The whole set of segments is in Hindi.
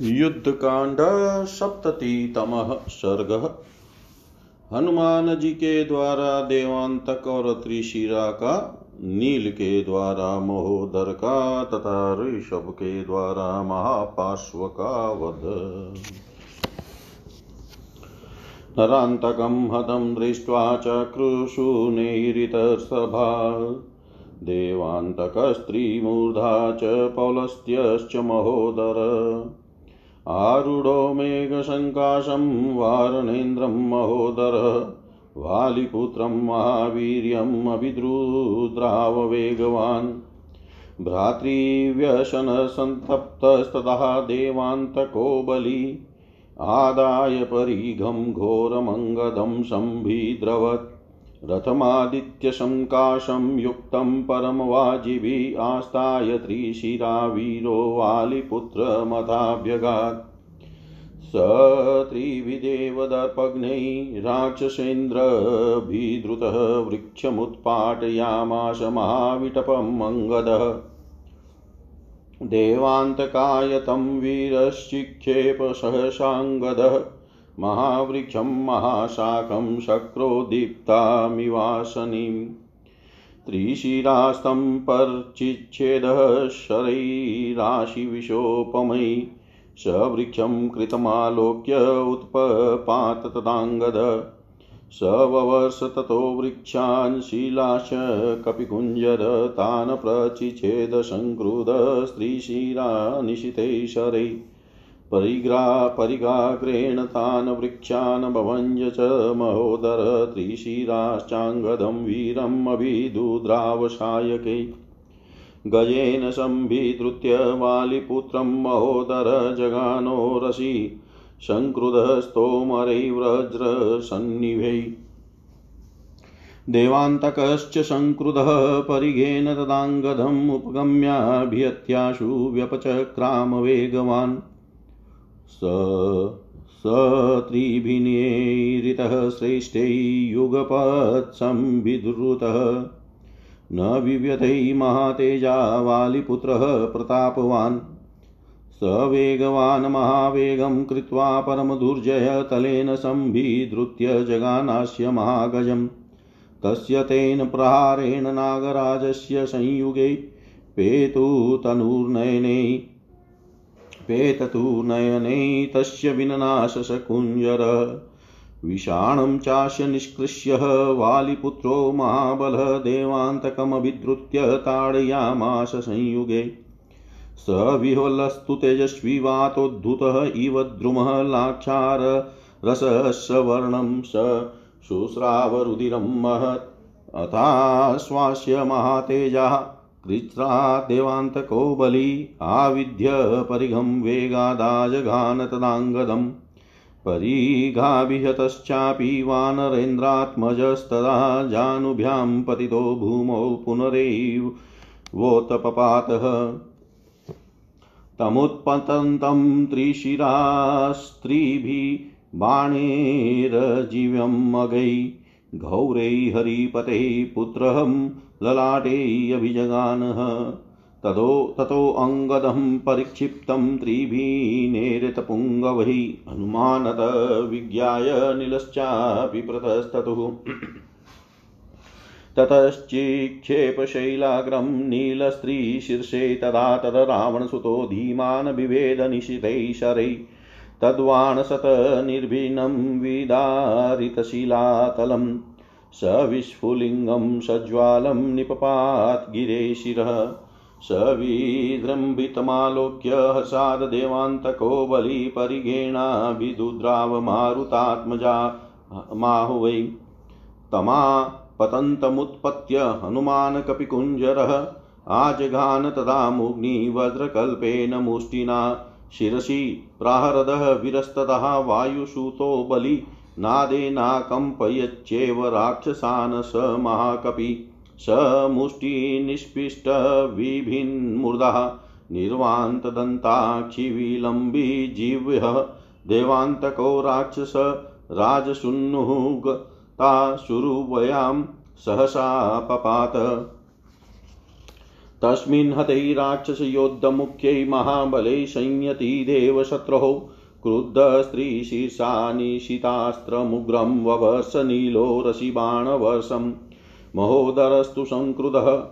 युद्धकांड सप्ततितम सर्ग। हनुमान जी के द्वारा देवांतक और त्रिशिरा का, नील के द्वारा महोदर का, तथा ऋषभ के द्वारा महापार्श्व का वध नरान्तकं हतं दृष्ट्वा चक्रुषुनैरितसभा देवान्तकस्त्रीमूर्धा च पौलस्त्यश्च महोदर। आरूढो मेघसङ्काशं वारणेन्द्रं महोदर वालिपुत्रं महावीर्यम् अभिद्रुद्राववेगवान् भ्रातृव्यसनसन्तप्तस्ततः देवान्तको बली आदाय परिघं घोरमङ्गदं सम्भिद्रवत् रथमादित्यशङ्काशं युक्तं परमवाजिभिः आस्ताय त्रिशिरा वीरो वालिपुत्रमथाभ्यगात् स त्रिविदेवदर्पघ्नैः राक्षसेन्द्रभिधृतः वृक्षमुत्पाटयामाश महाविटपम् अङ्गदः देवान्तकाय वीरश्चिक्षेप सहसाङ्गदः महावृक्षं, महाशाखं शक्रो दीप्तामिवासनीम् त्रिशिरास्तं पर्चिच्छेदः शरैराशिविशोपमयि स वृक्षं कृतमालोक्य उत्पपात तदाङ्गद स ववर्ष ततो वृक्षान् शिलाश कपिकुञ्जर तान् प्रचिच्छेद स्त्रीशिरा निशिते शरै परिग्रा परिगाग्रेण तान् वृक्षान् भवञ्ज च महोदर त्रिशिराश्चाङ्गदं वीरम् अभिदुद्रावशायकै। गजेन सम्भिधृत्य वालिपुत्रं महोदर जगानो रसि सङ्क्रुधस्तोमरैव्रज्रसन्निभै देवान्तकश्च सङ्क्रुधः परिघेन तदाङ्गधम् उपगम्याभियत्याशु व्यपचक्रामवेगवान्। स स त्रिभिनेरितः श्रेष्ठै युगपत्संविधृतः न विव्यतै महातेजा वालिपुत्रः प्रतापवान्। स वेगवान् महावेगं कृत्वा परमदुर्जय तलेन सम्भिधृत्य जगानास्य महागजम्। तस्य तेन प्रहारेण नागराजस्य संयुगे पेतुतनुर्नयने पेततु नयने तस्य विननाशशकुञ्जर। विषाणं चास्य निष्कृष्य वालिपुत्रो महाबलः देवान्तकमभिधृत्य ताडयामाश संयुगे। स विह्वलस्तु तेजस्वी वातोद्धुतः इव द्रुमः लाक्षार रसस्वर्णं स शुश्रावरुदिरं महत्। अथाश्वास्य महातेजाः कृत्रा देवान्तको बली आविद्य परिघं वेगादाजघान तदाङ्गदम् परिघाभिहतश्चापि वानरेन्द्रात्मजस्तदा जानुभ्यां पतितो भूमौ पुनरैवोत्पपातः तमुत्पतन्तं त्रिशिरास्त्रिभिः बाणेरजीव्यम् अगै घौरै हरिपते पुत्रहं ललाटेऽभिजगानः ततो ततोऽङ्गदं परिक्षिप्तं त्रिभिनेरतपुङ्गवैः हनुमानत विज्ञाय नीलश्चापि प्रतस्ततुः। ततश्चिक्षेपशैलाग्रं नीलस्त्रीशीर्षे तदा तद रावणसुतो धीमान् बिभेदनिशितैः शरैः तद्वाणशतनिर्भिन्नं विदारितशिलातलं स विस्फुलिङ्गं सज्ज्वालं निपपात् गिरे शिरः स विजृम्भितमालोक्य हसाददेवान्तको बलिपरिगेणाभिदुद्रावमारुतात्मजा माहुवै। तमा पतन्तमुत्पत्य हनुमान् कपिकुञ्जरः आजघान तदा मुग्निवज्रकल्पेन मुष्टिना। शिरसि प्राहरदः विरस्ततः वायुसूतो बलि नादेनाकम्पयच्चेव राक्षसान् स महाकपि। स मुष्टिनिष्पिष्टविभिन्मूर्धः निर्वान्तदन्ताक्षिविलम्बी जिह्वः देवान्तको राक्षस राजशुन्नुगताशुरुवयां सहसा पपात। तस्मिन् हते राक्षसयोद्धमुख्यै महाबले संयति देवशत्रोः क्रुद्धस्त्रीशीर्षा निशितास्त्रमुग्रं ववर्ष नीलो रसिबाणवर्षम्। महोदरस्तु संक्रुधः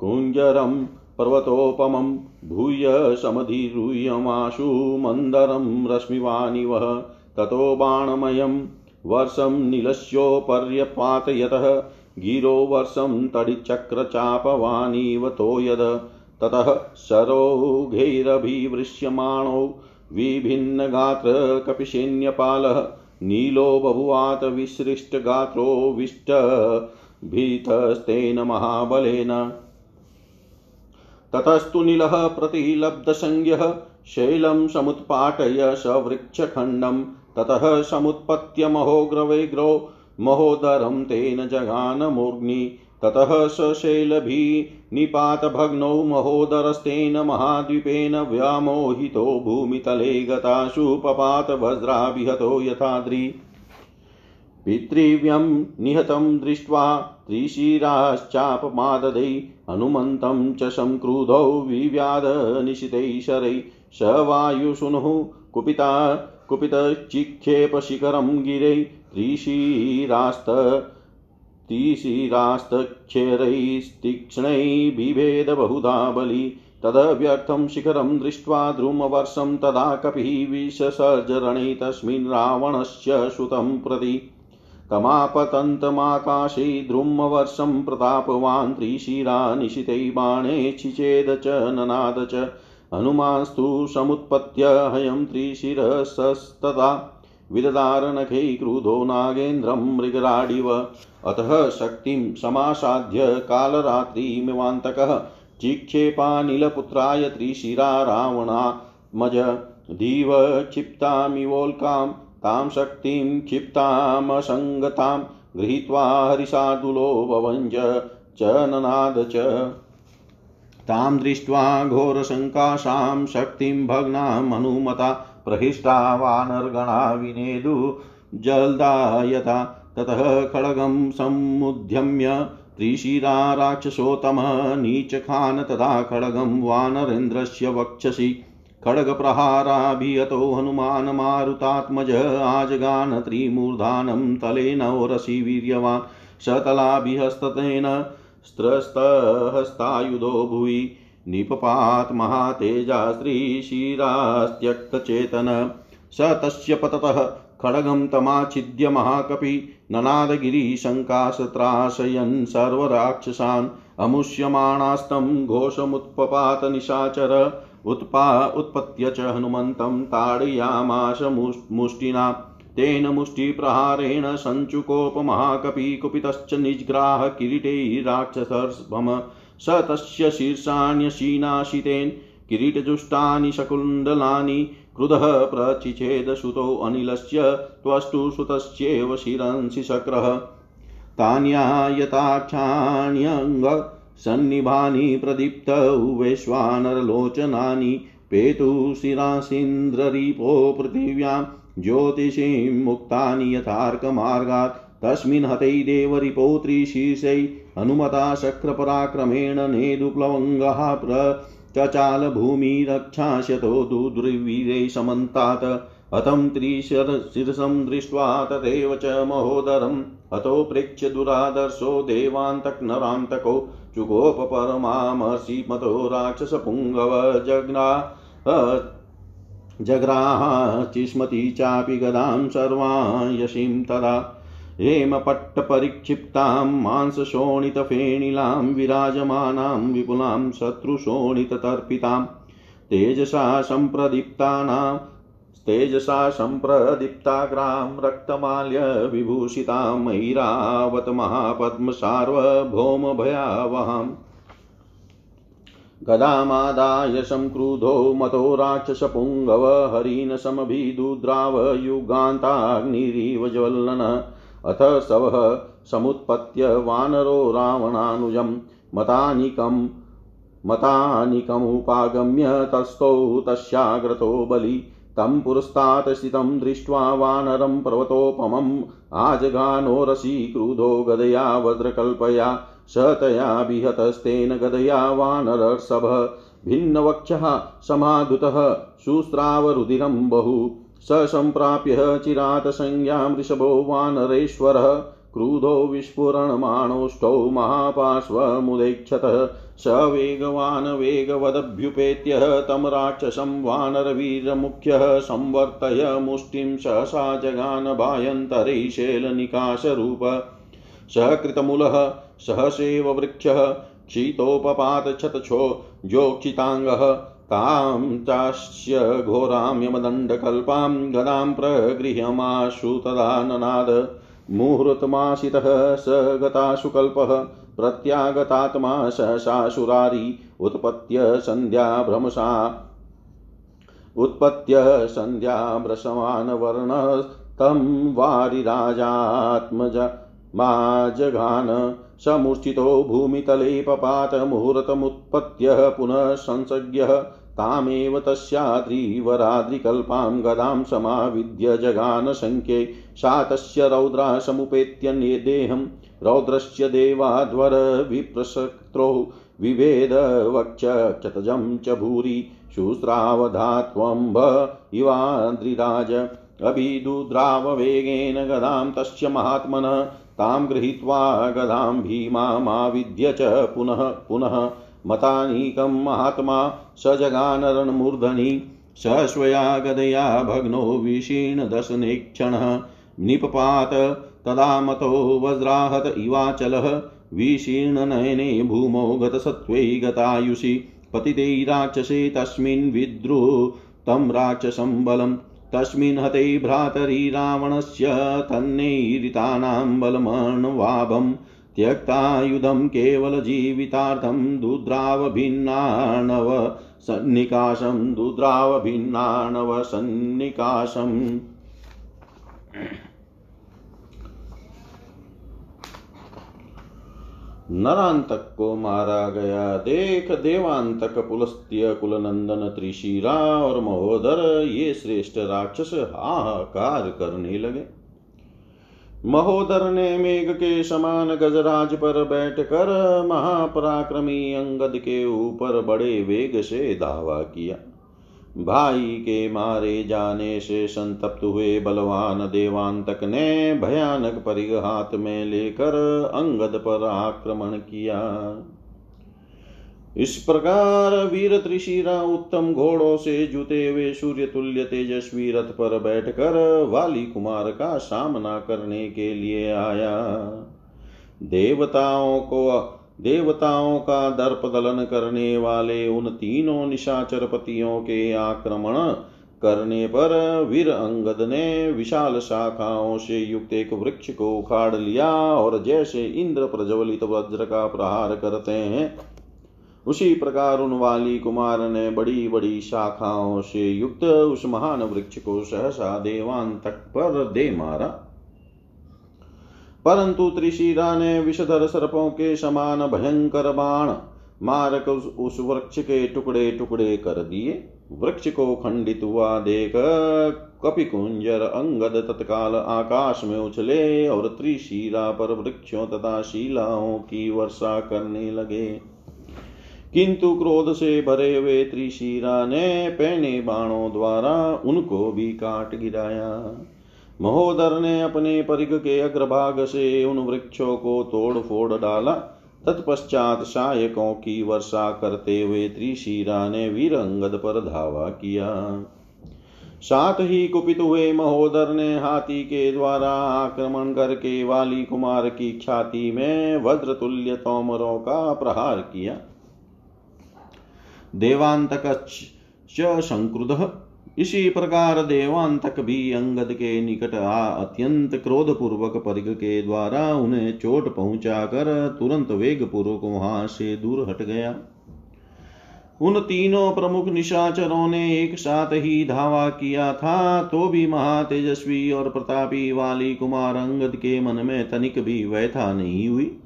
कुञ्जरं पर्वतोपमं, भूय समधिरूयमाशु मन्दरं रश्मिवानिवः। ततो बाणमयं वर्षं नीलस्योपर्यपातयतः, गिरो वर्षं तडिचक्रचापवानिव तोयद। ततः सरोघैरभिवृश्यमाणो विभिन्नगात्रकपिशैन्यपालः नीलो बभुवात विसृष्टगात्रो विष्ट, भीतस्तेन महाबलेन। ततस्तु नीलः प्रतिलब्धसंज्ञः, शैलं समुत्पाटय सवृक्षखण्डं, ततः समुत्पत्य महोग्रवैग्रो, महोदरं तेन जगानमूर्ध्नि ततः सशैलभिनिपातभग्नौ महोदरस्तेन महाद्वीपेन व्यामोहितो भूमितले गताशु पपात वज्राभिहतो यथाद्रि। पितृव्यं निहतं दृष्ट्वा त्रिशिराश्चापमाददै हनुमन्तं च संक्रुधौ विव्याध निशितैशरै स वायुशुनुः कुपिता कुपितचिक्षेपशिखरं गिरै त्रिशिरास्त त्रिशिरास्तक्षरैस्तीक्ष्णै बिभेद बहुधा बलि। तदव्यर्थं शिखरं दृष्ट्वा द्रुमवर्षं तदा कपिः विशसर्जरणे तस्मिन् रावणस्य श्रुतं प्रति। तमापतन्तमाकाशे द्रुमवर्षं प्रतापवान् त्रिशिरा निशितै बाणे छिचेद च ननाद च। हनुमांस्तु समुत्पत्य हयं त्रिशिरसस्तदा। विददारनखै क्रुधो नागेन्द्रं मृगराडिव। अतः शक्तिं समासाद्य कालरात्रिमिवान्तकः। चिक्षेपानिलपुत्राय त्रिशिरा रावणात्मज धीव क्षिप्तामिवोल्कां। तां शक्तिं क्षिप्तामसङ्गतां गृहीत्वा हरिशार्दुलो भवञ्ज च ननाद च। तां दृष्ट्वा घोरशङ्काशां शक्तिं भग्नाम् अनुमता प्रहिष्टा वानर्गणा विनेदु जल्दायता। ततः खड्गं समुद्यम्य त्रिशिरा राक्षसोत्तमः नीचखान तदा खड्गं वानरेन्द्रस्य वक्षसि। खड्गप्रहाराभियतो हनुमान् मारुतात्मज आजगान त्रिमूर्धानं तलेनोरसि वीर्यवान्। शतलाभिहस्ततेन स्त्रस्तहस्तायुधो भुवि। निपपात् महातेजा स्त्रीशिरास्त्यक्तचेतन स तस्य पततः खड्गं तमाच्छिद्य महाकपि ननादगिरिशङ्कासत्राशयन् सर्वराक्षसान् अमुष्यमाणास्तं घोषमुत्पपात निशाचर उत्पा उत्पत्य च हनुमन्तं ताडयामाश मुष्टिना। तेन मुष्टिप्रहारेण सञ्चुकोपमहाकपि कुपितश्च निजग्राह स तस्य शीर्षाण्यशीनाशितेन किरीटजुष्टानि शकुण्डलानि क्रुधः प्रचिच्छेदसुतोऽनिलस्य त्वष्टु सुतस्येव शिरंसि शक्रः तान्यायताक्षाण्यङ्ग सन्निभानि प्रदीप्त वैश्वानरलोचनानि पेतुशिरासीन्द्ररीपो पृथिव्यां ज्योतिषीं मुक्तानि यथार्कमार्गात् तस्मिन् हतै देवरिपो त्रिशीर्षै हनुमता शक्रपराक्रमेण नेदुप्लवङ्गः प्रचचाल भूमिरक्षास्यतो दुर्वीरै समन्तात्। हतं त्रिशिरसं दृष्ट्वा तथैव च महोदरम् हतो प्रेक्ष्य दुरादर्शो देवान्तक्नरान्तको। चुगोपपरमामर्षिमतो राक्षसपुङ्गव जग्ना जग्राचिस्मती चापि गदां सर्वायशीं तदा। हेमपट्टपरिक्षिप्तां मांसशोणितफेणिलां, विराजमानां, विपुलां, शत्रुशोणिततर्पितां, तेजसा सम्प्रदीप्तानां, तेजसा सम्प्रदीप्ताग्रां रक्तमाल्यविभूषितां मैरावतमहापद्मसार्वभौमभयावहाम् गदामादाय संक्रुधो मतो राक्षसपुङ्गव हरिण समभिदुद्रावयुगान्ताग्निरिव ज्वलन अथ सवः समुत्पत्य वानरो रावणानुजं मतानिकं मतानिकमुपागम्य तस्थौ तस्याग्रतो बलि तं पुरस्तात् स्थितं दृष्ट्वा वानरं पर्वतोपमम् आजगानोरसि क्रुधो गदया वज्रकल्पया स विहतस्तेन गदया वानरसभ भिन्नवक्षः समाधुतः शुस्रावरुधिरं बहु स सम्प्राप्य चिरात् संज्ञां वृषभो वानरेश्वरः, क्रुधो विस्फुरणमाणोष्ठौ महापार्श्वमुदैक्षतः, स वेगवान् वेगवदभ्युपेत्य, तं राक्षसं वानरवीरमुख्यः, संवर्तय मुष्टिं सहसा जगान भायन्तरे शैलनिकाशरूप। सः कृतमूलः सहसेव वृक्षः क्षितोपपातक्षतछो जोक्षिताङ्गः तां चास्य घोरां यमदण्डकल्पां गदां प्रगृह्यमाशु तदा ननाद मुहूर्तमाशितः स गताशु कल्पः प्रत्यागतात्मा सहसासुरारी उत्पत्य सन्ध्याभ्रमसा उत्पत्य सन्ध्याभ्रशमानवर्णस्तं वारिराजात्मज मा जघान भूमितले पपात मुहूर्तमुत्पत्य पुनः संसज्ञः। तामेव तस्याद्रिवराद्रिकल्पां गदां समाविद्य जगानशङ्ख्ये सा तस्य रौद्रा समुपेत्यन्ये देहं रौद्रस्य देवाध्वर विप्रसक्त्रो विभेद वक्षक्षतजं च भूरि शुस्रावधात्वम्ब इवाद्रिराज अभिदुद्राववेगेन गदां तस्य महात्मनः तां गृहीत्वा गदां भीमामाविद्य च पुनः पुनः मतानीकं महात्मा स जगानरणमूर्धनि स स्वया गदया भग्नो विषीणदशनेक्षणः निपपात तदा मतो वज्राहत इवाचलः विशीर्णनयने भूमौ गतसत्त्वै गतायुषि पतिते राक्षसे तस्मिन् विद्रुतं राक्षसं बलम् तस्मिन् हते भ्रातरि रावणस्य तन्नैरितानां बलमण्वाभम् त्यक्तायुधं केवलजीवितार्थं दुद्रावभिन्नाणव सन्निकाशं, दुद्रावभिन्नाणव सन्निकाशम् नरांतक को मारा गया देख देवांतक पुलस्त्य कुलनंदन त्रिशीरा और महोदर, ये श्रेष्ठ राक्षस हाहाकार करने लगे। महोदर ने मेघ के समान गजराज पर बैठकर महापराक्रमी अंगद के ऊपर बड़े वेग से दावा किया। भाई के मारे जाने से संतप्त हुए बलवान देवांतक ने भयानक परिघात में लेकर अंगद पर आक्रमण किया। इस प्रकार वीर त्रिशिरा उत्तम घोड़ों से जुते हुए सूर्य तुल्य तेजस्वी रथ पर बैठकर वाली कुमार का सामना करने के लिए आया। देवताओं को, देवताओं का दर्प दलन करने वाले उन तीनों निशाचर पतियों के आक्रमण करने पर वीर अंगद ने विशाल शाखाओं से युक्त एक वृक्ष को उखाड़ लिया और जैसे इंद्र प्रज्वलित वज्र का प्रहार करते हैं उसी प्रकार उन वाली कुमार ने बड़ी बड़ी शाखाओं से युक्त उस महान वृक्ष को सहसा देवान तक पर दे मारा। परंतु त्रिशिरा ने विषधर सर्पों के समान भयंकर बाण मारक उस, वृक्ष के टुकड़े टुकड़े कर दिए। वृक्ष को खंडित हुआ देख कपिकुंजर अंगद तत्काल आकाश में उछले और त्रिशिरा पर वृक्षों तथा शिलाओं की वर्षा करने लगे। किंतु क्रोध से भरे हुए त्रिशिरा ने पहने बाणों द्वारा उनको भी काट गिराया। महोदर ने अपने परिग के अग्रभाग से उन वृक्षों को तोड़ फोड़ डाला। तत्पश्चात सायकों की वर्षा करते हुए त्रिशीरा ने वीर अंगद पर धावा किया। साथ ही कुपित हुए महोदर ने हाथी के द्वारा आक्रमण करके वाली कुमार की छाती में वज्र तुल्य तोमरों का प्रहार किया। देवांतक संक्रुध इसी प्रकार देवांतक भी अंगद के निकट आ अत्यंत क्रोध पूर्वक परिग के द्वारा उन्हें चोट पहुंचाकर तुरंत वेग पूर्वक वहाँ से दूर हट गया। उन तीनों प्रमुख निशाचरों ने एक साथ ही धावा किया था तो भी महातेजस्वी और प्रतापी वाली कुमार अंगद के मन में तनिक भी व्यथा नहीं हुई।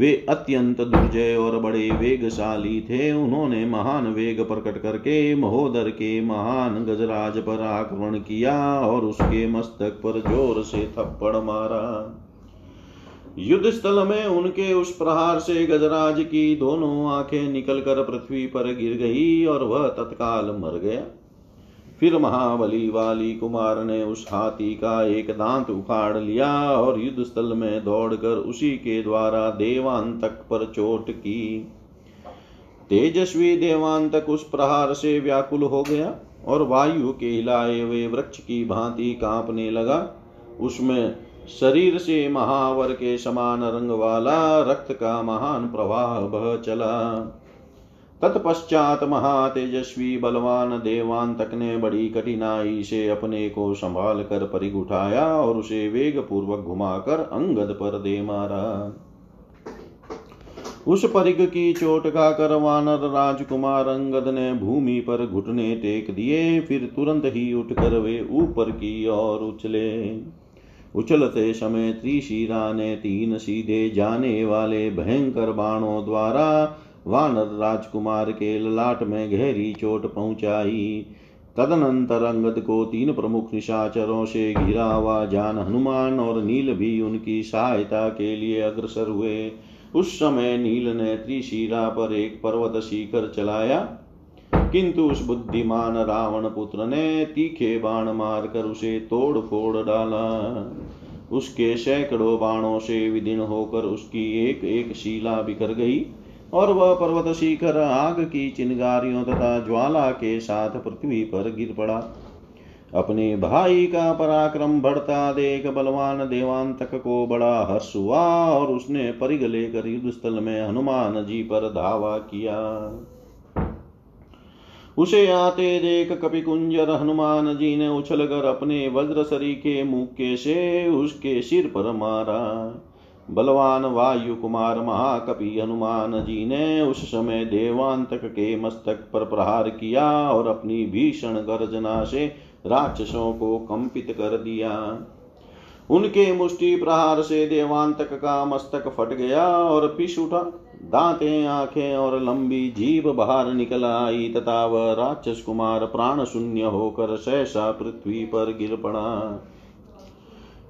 वे अत्यंत दुर्जय और बड़े वेगशाली थे। उन्होंने महान वेग प्रकट करके महोदर के महान गजराज पर आक्रमण किया और उसके मस्तक पर ज़ोर से थप्पड़ मारा। युद्ध स्थल में उनके उस प्रहार से गजराज की दोनों आँखें निकलकर पृथ्वी पर गिर गई और वह तत्काल मर गया। फिर महाबली वाली कुमार ने उस हाथी का एक दांत उखाड़ लिया और युद्ध स्थल में दौड़कर उसी के द्वारा देवांतक पर चोट की। तेजस्वी देवांतक उस प्रहार से व्याकुल हो गया और वायु के हिलाए हुए वृक्ष की भांति कांपने लगा। उसमें शरीर से महावर के समान रंग वाला रक्त का महान प्रवाह बह चला। तत्पश्चात महातेजस्वी बलवान देवांतक ने बड़ी कठिनाई से अपने को संभाल कर परिग उठाया और उसे वेग पूर्वक घुमाकर अंगद पर दे मारा। उस परिग की चोट खाकर वानर राजकुमार अंगद ने भूमि पर घुटने टेक दिए, फिर तुरंत ही उठकर वे ऊपर की ओर उछले। उछलते समय त्रिशिरा ने तीन सीधे जाने वाले भयंकर बाणों द्वारा वानर राजकुमार के ललाट में गहरी चोट पहुंचाई। तदनंतर अंगद को तीन प्रमुख निशाचरों से घिरा हुआ जान हनुमान और नील भी उनकी सहायता के लिए अग्रसर हुए। उस समय नील ने त्रिशिरा पर एक पर्वत शिखर चलाया। किंतु उस बुद्धिमान रावण पुत्र ने तीखे बाण मारकर उसे तोड़ फोड़ डाला। उसके सैकड़ों बाणों से विदीर्ण होकर उसकी एक एक शिला बिखर गई। और वह पर्वत शिखर आग की चिनगारियों तथा ज्वाला के साथ पृथ्वी पर गिर पड़ा। अपने भाई का पराक्रम बढ़ता देख बलवान देवांतक को बड़ा हर्ष हुआ और उसने परिग लेकर युद्ध स्थल में हनुमान जी पर धावा किया। उसे आते देख कपिकुंजर हनुमान जी ने उछलकर अपने वज्र सरी के मुक्के से उसके सिर पर मारा। बलवान वायु कुमार महाकपि हनुमान जी ने उस समय देवांतक के मस्तक पर प्रहार किया और अपनी भीषण गर्जना से राक्षसों को कंपित कर दिया। उनके मुष्टि प्रहार से देवांतक का मस्तक फट गया और पिस उठा। दांतें, आँखें और लंबी जीभ बाहर निकल आई तथा वह राक्षस कुमार प्राण शून्य होकर सहसा पृथ्वी पर गिर पड़ा।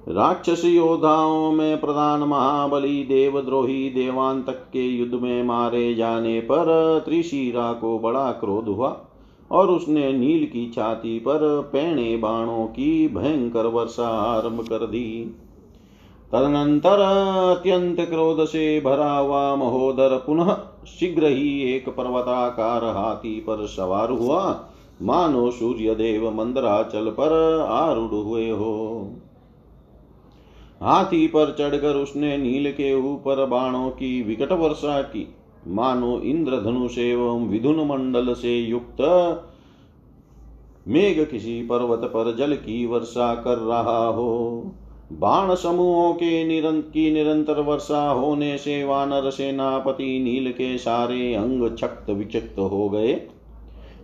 राक्षस योद्धाओं में प्रधान महाबली देवद्रोही देवांतक के युद्ध में मारे जाने पर त्रिशिरा को बड़ा क्रोध हुआ और उसने नील की छाती पर पैणे बाणों की भयंकर वर्षा आरंभ कर दी। तदनंतर अत्यंत क्रोध से भरा हुआ महोदर पुनः शीघ्र ही एक पर्वताकार हाथी पर सवार हुआ। मानो सूर्य देव मंदराचल पर आरूढ़ हुए हो। हाथी पर चढ़कर उसने नील के ऊपर बाणों की विकट वर्षा की। मानो इंद्रधनुष एवं विधुन मंडल से युक्त। मेघ किसी पर्वत पर जल की वर्षा कर रहा हो। बाण समूहों के निरंत की निरंतर वर्षा होने से वानर सेनापति नील के सारे अंग छक्त विचक्त हो गए।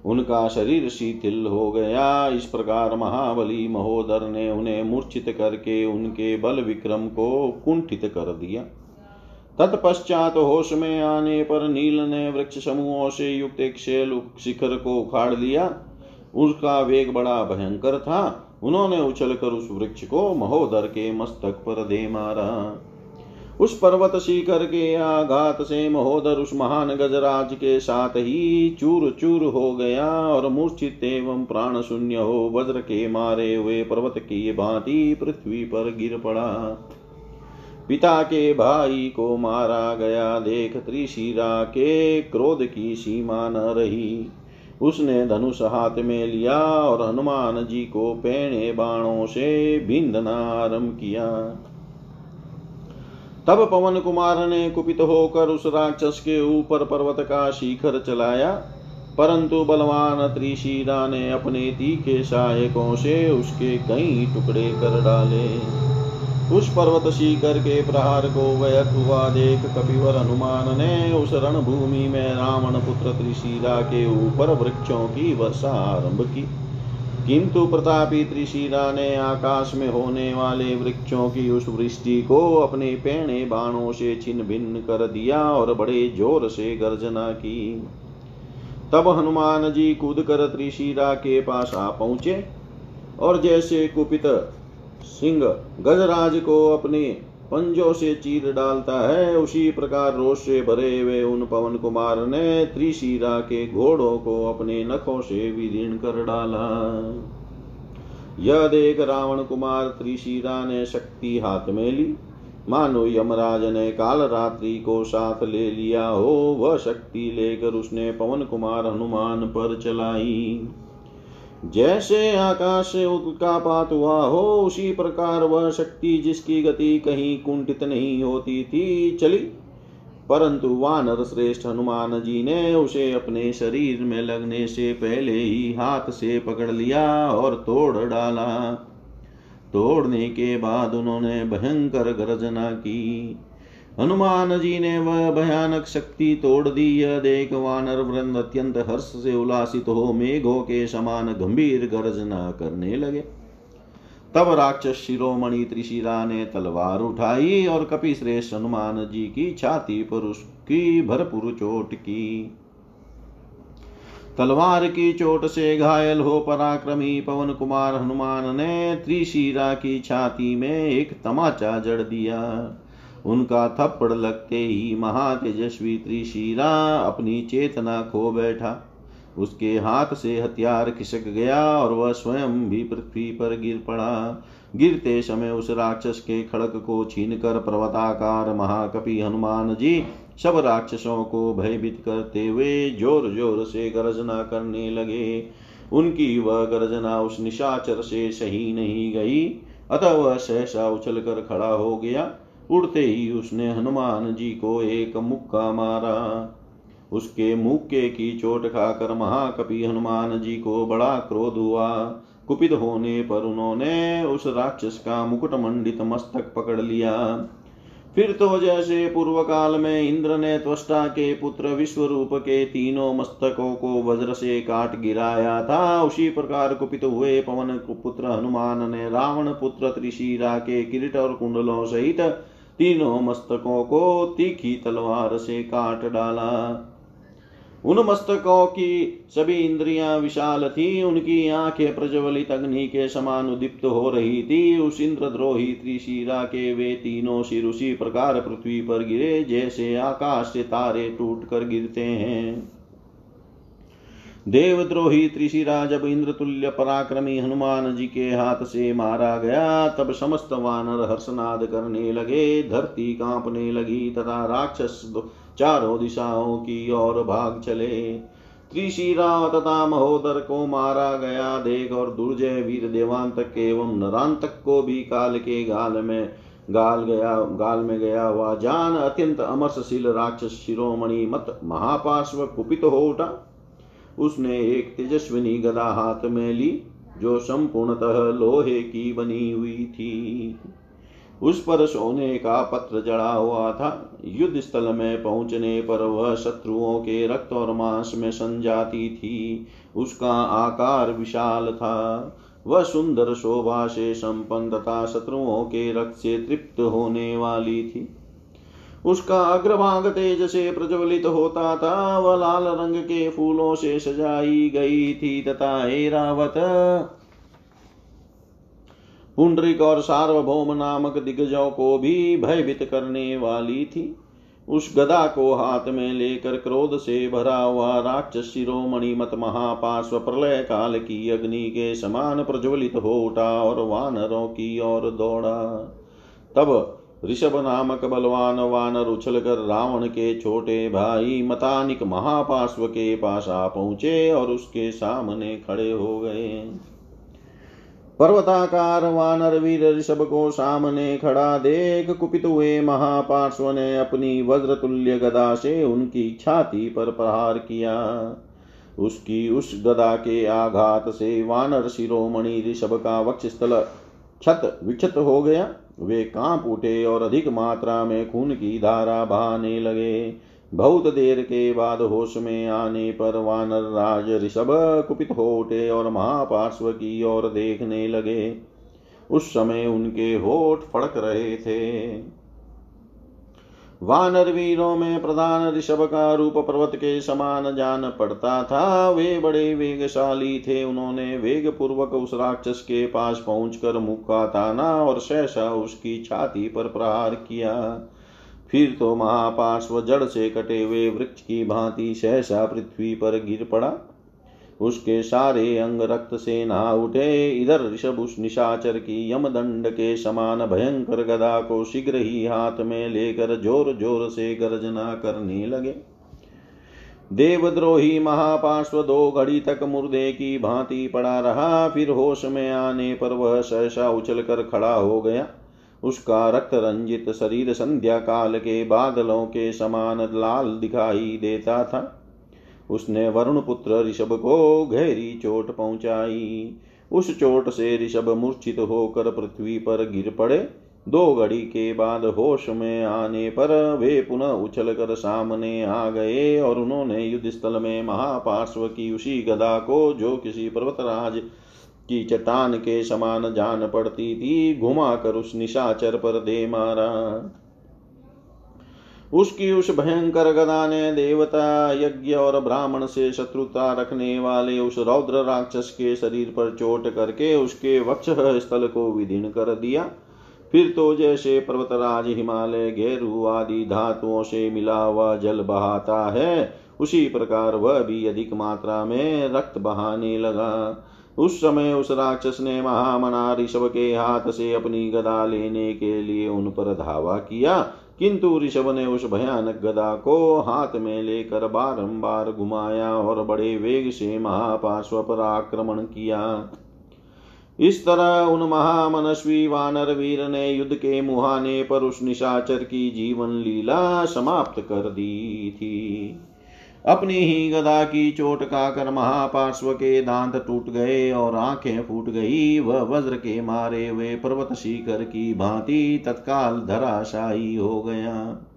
उनका शरीर शिथिल हो गया। इस प्रकार महाबली महोदर ने उन्हें मूर्छित करके उनके बल विक्रम को कुंठित कर दिया। तत्पश्चात होश में आने पर नील ने वृक्ष समूहों से युक्त एक शेल शिखर को उखाड़ लिया। उसका वेग बड़ा भयंकर था। उन्होंने उछलकर उस वृक्ष को महोदर के मस्तक पर दे मारा। उस पर्वत शिखर के आघात से महोदर उस महान गजराज के साथ ही चूर चूर हो गया और मूर्छित एवं प्राण शून्य हो वज्र के मारे हुए पर्वत की भांति पृथ्वी पर गिर पड़ा। पिता के भाई को मारा गया। देख त्रिशिरा के क्रोध की सीमा न रही। उसने धनुष हाथ में लिया और हनुमान जी को पेणे बाणों से बिंदना आरंभ किया। तब पवन कुमार ने कुपित होकर उस राक्षस के ऊपर पर्वत का शिखर चलाया, परंतु बलवान त्रिशिरा ने अपने तीखे सहायकों से उसके कई टुकड़े कर डाले। उस पर्वत शिखर के प्रहार को व्यर्थ हुआ देख कपिवर हनुमान ने उस रणभूमि में रावण पुत्र त्रिशिरा के ऊपर वृक्षों की वर्षा आरंभ की। किंतु प्रतापी त्रिशिरा ने आकाश में होने वाले वृक्षों की उस वृष्टि को अपने पेणे बाणों से छिन्न भिन्न कर दिया और बड़े ज़ोर से गर्जना की। तब हनुमान जी कूद कर त्रिशिरा के पास आ पहुँचे और जैसे कुपित सिंह गजराज को अपने पंजों से चीर डालता है, उसी प्रकार रोष से भरे हुए उन पवन कुमार ने त्रिशिरा के घोड़ों को अपने नखों से विदीर्ण कर डाला। यह देख रावण कुमार त्रिशिरा ने शक्ति हाथ में ली। मानो यमराज ने काल रात्रि को साथ ले लिया हो, वह शक्ति लेकर उसने पवन कुमार हनुमान पर चलाई। जैसे आकाश से उल्कापात हुआ हो, उसी प्रकार वह शक्ति जिसकी गति कहीं कुंठित नहीं होती थी, चली। परंतु वानर श्रेष्ठ हनुमान जी ने उसे अपने शरीर में लगने से पहले ही हाथ से पकड़ लिया और तोड़ डाला। तोड़ने के बाद उन्होंने भयंकर गर्जना की। हनुमान जी ने वह भयानक शक्ति तोड़ दी। यह देख वानर वृंद अत्यंत हर्ष से उल्लासित हो मेघों के समान गंभीर गर्जना करने लगे। तब राक्षस शिरोमणि त्रिशिरा ने तलवार उठाई और कपि श्रेष्ठ हनुमान जी की छाती पर उसकी भरपूर चोट की। तलवार की चोट से घायल हो पराक्रमी पवन कुमार हनुमान ने त्रिशिरा की छाती में एक तमाचा जड़ दिया। उनका थप्पड़ लगते ही महातेजस्वी त्रिशिरा अपनी चेतना खो बैठा। उसके हाथ से हथियार खिसक गया और वह स्वयं भी पृथ्वी पर गिर पड़ा। गिरते समय उस राक्षस के खड़क को छीन कर पर्वताकार महाकपि हनुमान जी सब राक्षसों को भयभीत करते हुए ज़ोर ज़ोर से गर्जना करने लगे। उनकी वह गर्जना उस निशाचर से सही नहीं गई। अतः वह सहसा उछल कर खड़ा हो गया। उड़ते ही उसने हनुमान जी को एक मुक्का मारा। उसके मुक्के की चोट खाकर महाकपि हनुमान जी को बड़ा क्रोध हुआ। कुपित होने पर उन्होंने उस राक्षस का मुकुट मंडित मस्तक पकड़ लिया। फिर तो जैसे पूर्व काल में इंद्र ने त्वष्टा के पुत्र विश्व रूप के तीनों मस्तकों को वज्र से काट गिराया था, उसी प्रकार कुपित हुए पवन पुत्र हनुमान ने रावण पुत्र त्रिशिरा के किरीट और कुंडलों सहित तीनों मस्तकों को तीखी तलवार से काट डाला। उन मस्तकों की सभी इंद्रियाँ विशाल थी, उनकी आँखें प्रज्वलित अग्नि के समान उदीप्त हो रही थी। उस इंद्रद्रोही त्रिशिरा के वे तीनों सिर उसी प्रकार पृथ्वी पर गिरे, जैसे आकाश से तारे टूट कर गिरते हैं। देवद्रोही त्रिशिरा जब इंद्र तुल्य पराक्रमी हनुमान जी के हाथ से मारा गया। तब समस्त वानर हर्षनाद करने लगे, धरती कांपने लगी, तथा राक्षस चारों दिशाओं की ओर भाग चले। त्रिशिरा तथा महोदर को मारा गया। देख और दुर्जय वीर देवांतक एवं नरांतक को भी काल के गाल में गाल गया गाल में गया हुआ जान अत्यंत अमरसशील राक्षस शिरोमणि मत महापार्श्व कुपित हो उठा। उसने एक तेजस्विनी गदा हाथ में ली, जो संपूर्णतः लोहे की बनी हुई थी। उस पर सोने का पत्र जड़ा हुआ था। युद्ध स्थल में पहुँचने पर वह शत्रुओं के रक्त और मांस में संजाती थी। उसका आकार विशाल था। वह सुंदर शोभा से संपन्न तथा शत्रुओं के रक्त से तृप्त होने वाली थी। उसका अग्रभाग तेज से प्रज्वलित होता था, वह लाल रंग के फूलों से सजाई गई थी तथा एरावत पुंडरिक और सार्वभौम नामक दिग्गजों को भी भयभीत करने वाली थी। उस गदा को हाथ में लेकर क्रोध से भरा हुआ राक्षस शिरोमणि मत महापार्श्व प्रलय काल की अग्नि के समान प्रज्वलित हो उठा और वानरों की ओर दौड़ा। तब ऋषभ नामक बलवान वानर उछल कर रावण के छोटे भाई मतानिक महापार्श्व के पास आ पहुँचे और उसके सामने खड़े हो गए। पर्वताकार वानर वीर ऋषभ को सामने खड़ा देख कुपित हुए महापार्श्व ने अपनी वज्र तुल्य गदा से उनकी छाती पर प्रहार किया। उसकी उस गदा के आघात से वानर शिरोमणि ऋषभ का वक्षस्थल छत विक्षत हो गया। वे काँप उठे और अधिक मात्रा में खून की धारा बहाने लगे। बहुत देर के बाद होश में आने पर वानर राज ऋषभ कुपित हो उठे और महापार्श्व की ओर देखने लगे। उस समय उनके होठ फड़क रहे थे। वानर वीरों में प्रधान ऋषभ का रूप पर्वत के समान जान पड़ता था। वे बड़े वेगशाली थे। उन्होंने वेग पूर्वक उस राक्षस के पास पहुंचकर मुक्का ताना और सहसा उसकी छाती पर प्रहार किया। फिर तो महापार्श्व जड़ से कटे हुए वृक्ष की भांति सहसा पृथ्वी पर गिर पड़ा। उसके सारे अंग रक्त से नहा उठे। इधर ऋषभ उस निशाचर की यमदंड के समान भयंकर गदा को शीघ्र ही हाथ में लेकर ज़ोर ज़ोर से गर्जना करने लगे। देवद्रोही महापार्श्व दो घड़ी तक मुर्दे की भांति पड़ा रहा। फिर होश में आने पर वह सहसा उछल कर खड़ा हो गया। उसका रक्त रंजित शरीर संध्या काल के बादलों के समान लाल दिखाई देता था। उसने वरुण पुत्र ऋषभ को गहरी चोट पहुंचाई। उस चोट से ऋषभ मूर्छित होकर पृथ्वी पर गिर पड़े। दो घड़ी के बाद होश में आने पर वे पुनः उछल कर सामने आ गए और उन्होंने युद्ध स्थल में महापार्श्व की उसी गदा को, जो किसी पर्वतराज की चट्टान के समान जान पड़ती थी घुमा कर उस निशाचर पर दे मारा। उसकी उस भयंकर गदा ने देवता, यज्ञ और ब्राह्मण से शत्रुता रखने वाले उस रौद्र राक्षस के शरीर पर चोट करके उसके वक्ष स्थल को विदीर्ण कर दिया। फिर तो जैसे पर्वतराज, हिमालय घेरु आदि धातुओं से मिला हुआ जल बहाता है, उसी प्रकार वह भी अधिक मात्रा में रक्त बहाने लगा। उस समय उस राक्षस ने महामना ऋषभ के हाथ से अपनी गदा लेने के लिए उन पर धावा किया। किंतु ऋषभ ने उस भयानक गदा को हाथ में लेकर बारंबार घुमाया और बड़े वेग से महापार्श्व पर आक्रमण किया। इस तरह उन महामनस्वी वानर वीर ने युद्ध के मुहाने पर उस निशाचर की जीवन लीला समाप्त कर दी थी। अपनी ही गदा की चोट का कर महापार्श्व के दांत टूट गए और आँखें फूट गई। वह वज्र के मारे हुए पर्वत शिखर की भांति तत्काल धराशायी हो गया।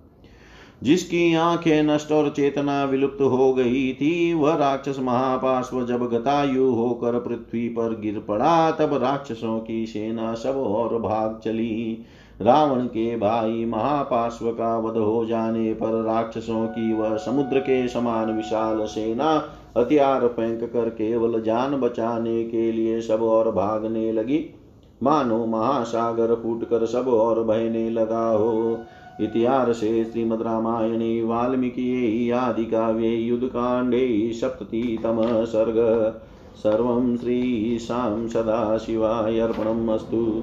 जिसकी आँखें नष्ट और चेतना विलुप्त हो गई थी, वह राक्षस महापार्श्व जब गतायु होकर पृथ्वी पर गिर पड़ा, तब राक्षसों की सेना सब और भाग चली। रावण के भाई महापाश्व का वध हो जाने पर राक्षसों की वह समुद्र के समान विशाल सेना, हथियार फेंक कर केवल जान बचाने के लिए सब और भागने लगी। मानो महासागर फूट कर सब और बहने लगा हो। से श्रीमद् रामायणे, वाल्मीकि आदि काव्ये युद्धकाण्डे सप्ततितम सर्ग। सर्व सर्वं श्रीशां सदाशिवाय अर्पणम् अस्तु।